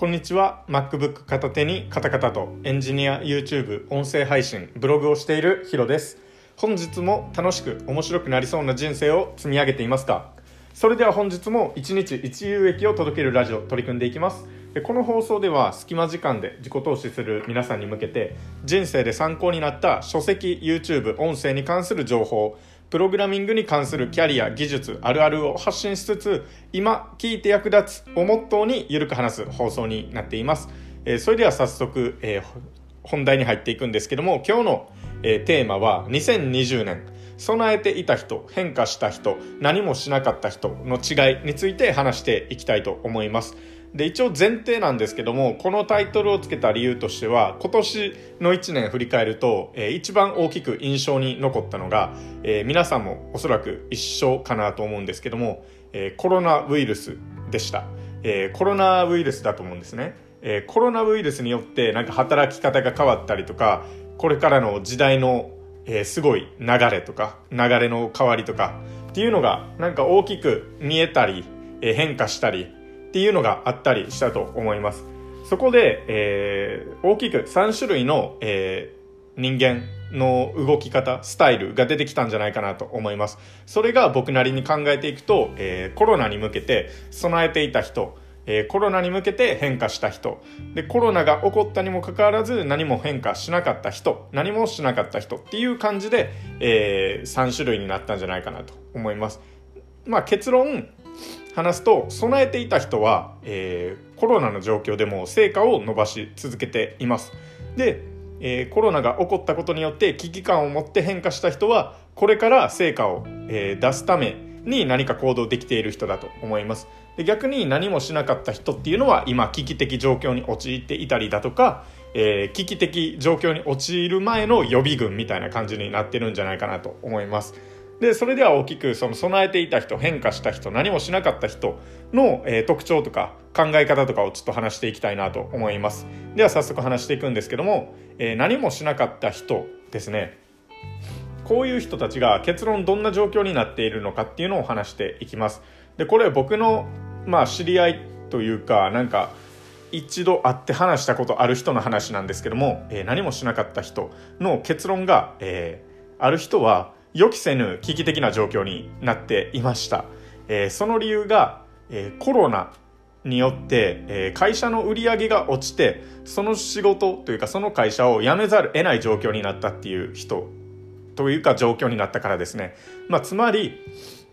こんにちは。MacBook 片手にカタカタとエンジニア YouTube 音声配信ブログをしているヒロです。本日も楽しく面白くなりそうな人生を積み上げていますか？それでは本日も一日一有益を届けるラジオ取り組んでいきます。この放送では隙間時間で自己投資する皆さんに向けて人生で参考になった書籍 YouTube 音声に関する情報プログラミングに関するキャリア、技術、あるあるを発信しつつ、今聞いて役立つをモットーにゆるく話す放送になっています。えー、それでは早速、えー、本題に入っていくんですけども、今日の、えー、テーマは2020年、備えていた人、変化した人、何もしなかった人の違いについて話していきたいと思います。で一応前提なんですけどもこのタイトルをつけた理由としては今年の1年振り返ると、えー、一番大きく印象に残ったのが、えー、皆さんもおそらく一緒かなと思うんですけども、えー、コロナウイルスでした、えコロナウイルスだと思うんですね、えコロナウイルスによってなんか働き方が変わったりとかこれからの時代の、えすごい流れとか流れの変わりとかっていうのがなんか大きく見えたり、え変化したりっていうのがあったりしたと思います。そこで、えー、大きく3種類の、えー、人間の動き方、スタイルが出てきたんじゃないかなと思います。それが僕なりに考えていくと、えー、コロナに向けて備えていた人、えー、コロナに向けて変化した人でコロナが起こったにもかかわらず何も変化しなかった人何もしなかった人っていう感じで、えー、3種類になったんじゃないかなと思いますまあ結論話すと備えていた人は、えー、コロナの状況でも成果を伸ばし続けています。で、えー、コロナが起こったことによって危機感を持って変化した人はこれから成果を、えー、出すために何か行動できている人だと思います。で逆に何もしなかった人っていうのは今危機的状況に陥っていたりだとか、えー、危機的状況に陥る前の予備軍みたいな感じになってるんじゃないかなと思います。でそれでは大きくその備えていた人変化した人何もしなかった人の、えー、特徴とか考え方とかをちょっと話していきたいなと思います。では早速話していくんですけども、えー、何もしなかった人ですね。こういう人たちが結論どんな状況になっているのかっていうのを話していきます。でこれ僕のまあ知り合いというかなんか一度会って話したことある人の話なんですけども、えー、何もしなかった人の結論が、え、ある人は予期せぬ危機的な状況になっていました。えー、その理由が、えー、コロナによって、えー、会社の売り上げが落ちて、その仕事というかその会社を辞めざる得ない状況になったっていう人というか状況になったからですね。まあ、つまり、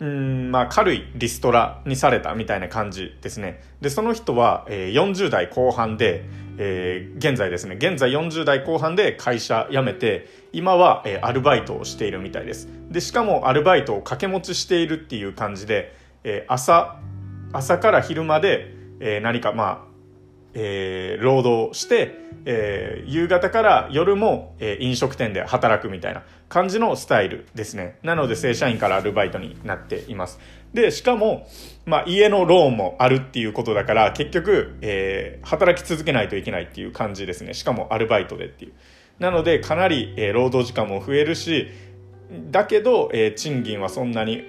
うんまあ、軽いリストラにされたみたいな感じですね。で、その人は、えー、40代後半で、えー、現在ですね、現在40代後半で会社辞めて、今は、えー、アルバイトをしているみたいです。で、しかもアルバイトを掛け持ちしているっていう感じで、えー、朝、朝から昼まで、えー、何かまあ、えー、労働して、えー、夕方から夜も、えー、飲食店で働くみたいな感じのスタイルですね。なので正社員からアルバイトになっています。で、しかも、まあ家のローンもあるっていうことだから、結局、えー、働き続けないといけないっていう感じですね。しかもアルバイトでっていう。なので、かなり、えー、労働時間も増えるし、だけど、えー、賃金はそんなに、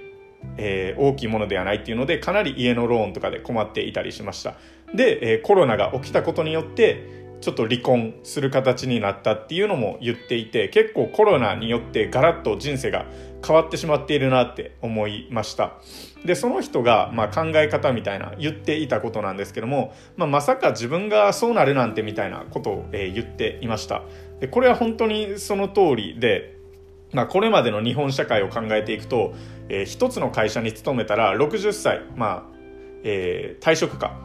えー、大きいものではないっていうので、かなり家のローンとかで困っていたりしました。で、え、コロナが起きたことによって、ちょっと離婚する形になったっていうのも言っていて結構コロナによってガラッと人生が変わってしまっているなって思いました。でその人がまあ考え方みたいな言っていたことなんですけども、まあ、まさか自分がそうなるなんてみたいなことを、え言っていました。でこれは本当にその通りでまあ、これまでの日本社会を考えていくと、えー、一つの会社に勤めたら60歳、まあえー、退職か。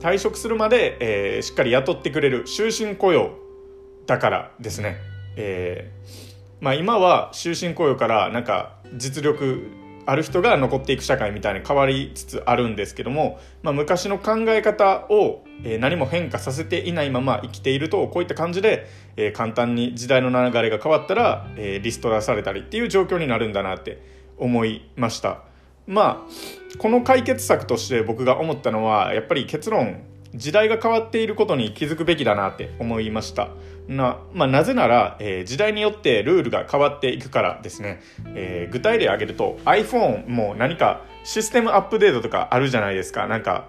退職するまで、えー、しっかり雇ってくれる終身雇用だからですね。えー、まあ今は終身雇用からなんか実力ある人が残っていく社会みたいに変わりつつあるんですけども、まあ、昔の考え方を、えー、何も変化させていないまま生きているとこういった感じで、えー、簡単に時代の流れが変わったら、えー、リストラされたりっていう状況になるんだなって思いました。まあこの解決策として僕が思ったのはやっぱり結論時代が変わっていることに気づくべきだなって思いました。な,、まあ、なぜなら、えー、時代によってルールが変わっていくからですね、えー、具体例挙げると iPhone も何かシステムアップデートとかあるじゃないですか。なんか、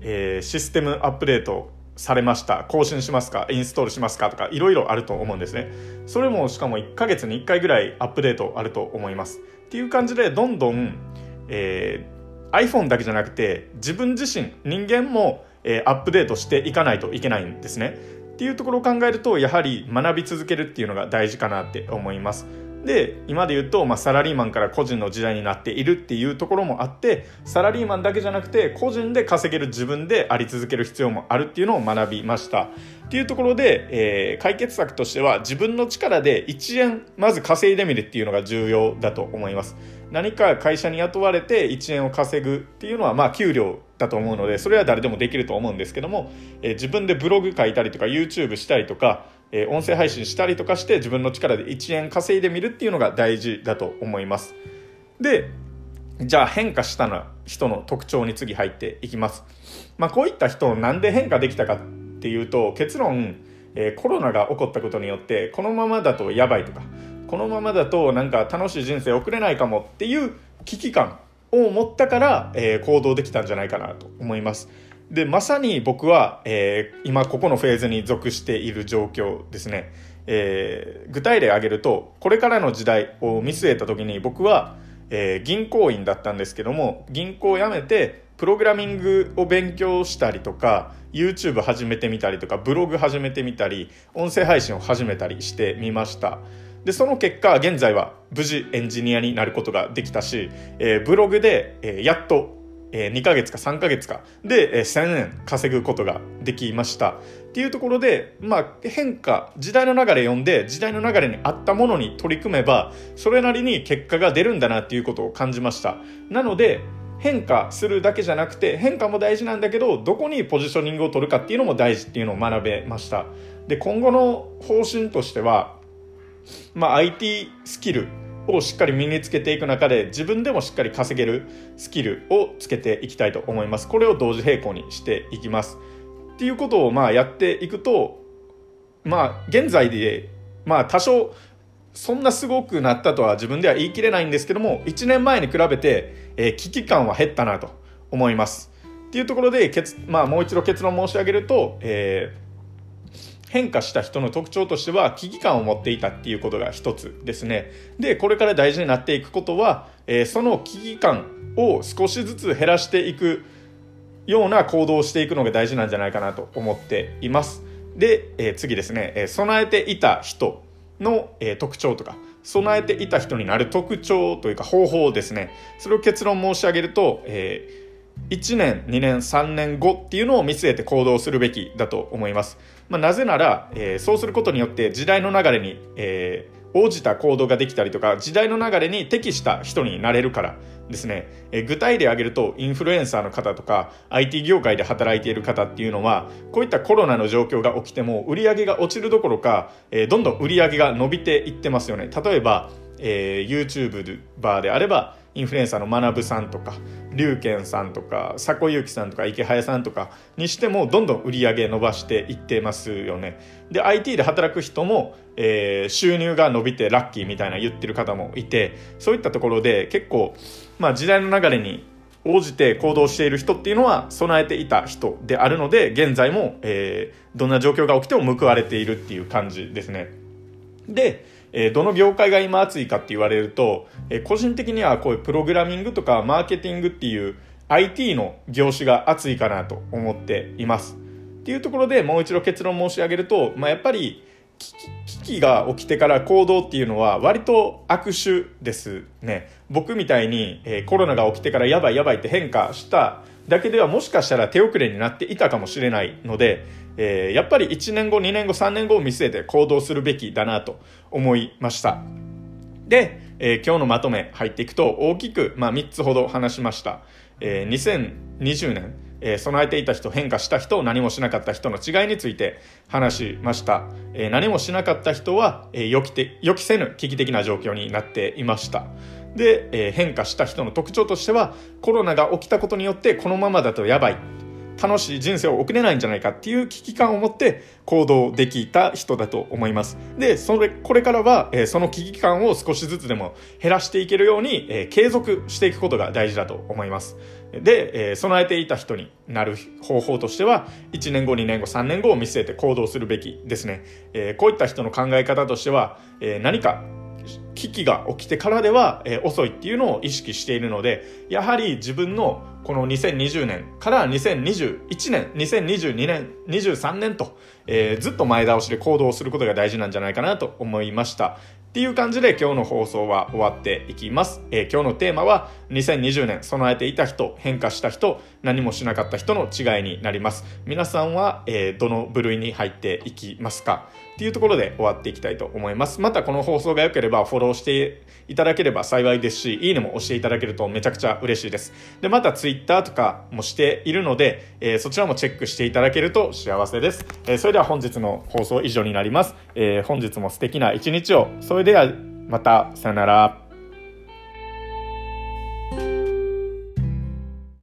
えー、システムアップデートされました。更新しますか？インストールしますか？とかいろいろあると思うんですね。それもしかも1ヶ月に1回ぐらいアップデートあると思います。っていう感じでどんどん、えー、iPhone だけじゃなくて自分自身人間も、えー、アップデートしていかないといけないんですね。っていうところを考えるとやはり学び続けるっていうのが大事かなって思います。で今で言うと、まあ、サラリーマンから個人の時代になっているっていうところもあってサラリーマンだけじゃなくて個人で稼げる自分であり続ける必要もあるっていうのを学びました。っていうところで、えー、解決策としては自分の力で1円まず稼いでみるっていうのが重要だと思います。何か会社に雇われて1円を稼ぐっていうのはまあ給料だと思うのでそれは誰でもできると思うんですけども、えー、自分でブログ書いたりとか YouTube したりとかえー、音声配信したりとかして自分の力で1円稼いでみるっていうのが大事だと思います。で、じゃあ変化したな人の特徴に次入っていきます。まあこういった人なんで変化できたかっていうと結論、えー、コロナが起こったことによってこのままだとやばいとかこのままだとなんか楽しい人生送れないかもっていう危機感を持ったから、えー、行動できたんじゃないかなと思います。で、まさに僕は、えー、今ここのフェーズに属している状況ですね。えー、具体例挙げると、これからの時代を見据えた時に僕は、えー、銀行員だったんですけども、銀行を辞めて、プログラミングを勉強したりとか、YouTube 始めてみたりとか、ブログ始めてみたり、音声配信を始めたりしてみました。で、その結果、現在は無事エンジニアになることができたし、えー、ブログで、えー、やっとえー、2ヶ月か3ヶ月かで、えー、1000円稼ぐことができました。っていうところで、まあ、変化、時代の流れ読んで、時代の流れに合ったものに取り組めば、それなりに結果が出るんだなっていうことを感じました。なので、変化するだけじゃなくて、変化も大事なんだけど、どこにポジショニングを取るかっていうのも大事っていうのを学べました。で、今後の方針としては、まあ、IT スキル、をしっかり身につけていく中で自分でもしっかり稼げるスキルをつけていきたいと思います。これを同時並行にしていきます。っていうことをまあやっていくと、まあ現在で、まあ多少そんなすごくなったとは自分では言い切れないんですけども、1年前に比べて、え、危機感は減ったなと思います。っていうところで、まあもう一度結論申し上げると、えー変化した人の特徴としては危機感を持っていたっていうことが一つですね。で、これから大事になっていくことは、えー、その危機感を少しずつ減らしていくような行動をしていくのが大事なんじゃないかなと思っています。で、えー、次ですね、えー、備えていた人の、え特徴とか、備えていた人になる特徴というか方法ですね。それを結論申し上げると、えー1年、2年、3年後っていうのを見据えて行動するべきだと思います。まあ、なぜなら、えー、そうすることによって時代の流れに、えー、応じた行動ができたりとか、時代の流れに適した人になれるからですね。えー、具体例挙げると、インフルエンサーの方とか、IT 業界で働いている方っていうのは、こういったコロナの状況が起きても、売り上げが落ちるどころか、えどんどん売り上げが伸びていってますよね。例えば、え YouTube バーであれば、インフルエンサーの学さんとか龍賢さんとか佐古ゆさんとか池早さんとかにしてもどんどん売り上げ伸ばしていってますよね。で IT で働く人も、えー、収入が伸びてラッキーみたいな言ってる方もいてそういったところで結構、まあ、時代の流れに応じて行動している人っていうのは備えていた人であるので現在も、えー、どんな状況が起きても報われているっていう感じですね。でえ、どの業界が今熱いかって言われると、え、個人的にはこういうプログラミングとかマーケティングっていう IT の業種が熱いかなと思っています。っていうところでもう一度結論申し上げると、まあ、やっぱり危機が起きてから行動っていうのは割と悪手ですね。僕みたいに、え、コロナが起きてからやばいやばいって変化しただけではもしかしたら手遅れになっていたかもしれないので、えー、やっぱり1年後、2年後、3年後を見据えて行動するべきだなと思いました。で、えー、今日のまとめ入っていくと大きく、まあ、3つほど話しました。えー、2020年、えー、備えていた人、変化した人、何もしなかった人の違いについて話しました。えー、何もしなかった人は、えー、予期予期せぬ危機的な状況になっていました。で、えー、変化した人の特徴としては、コロナが起きたことによってこのままだとやばい。楽しい人生を送れないんじゃないかっていう危機感を持って行動できた人だと思います。で、それ、これからは、えー、その危機感を少しずつでも減らしていけるように、えー、継続していくことが大事だと思います。で、えー、備えていた人になる方法としては、1年後、2年後、3年後を見据えて行動するべきですね。え、こういった人の考え方としては、えー、何か危機が起きてからでは、えー、遅いっていうのを意識しているので、やはり自分のこの2020年から2021年、2022年、23年と、えー、ずっと前倒しで行動することが大事なんじゃないかなと思いました。っていう感じで今日の放送は終わっていきます。えー、今日のテーマは2020年備えていた人、変化した人、何もしなかった人の違いになります。皆さんは、えー、どの部類に入っていきますか？っていうところで終わっていきたいと思います。またこの放送が良ければフォロしていただければ幸いですし、いいねも押していただけるとめちゃくちゃ嬉しいです。で、また Twitter とかもしているので、えー、そちらもチェックしていただけると幸せです。えー、それでは本日の放送以上になります。えー、本日も素敵な一日を。それではまた、さよなら。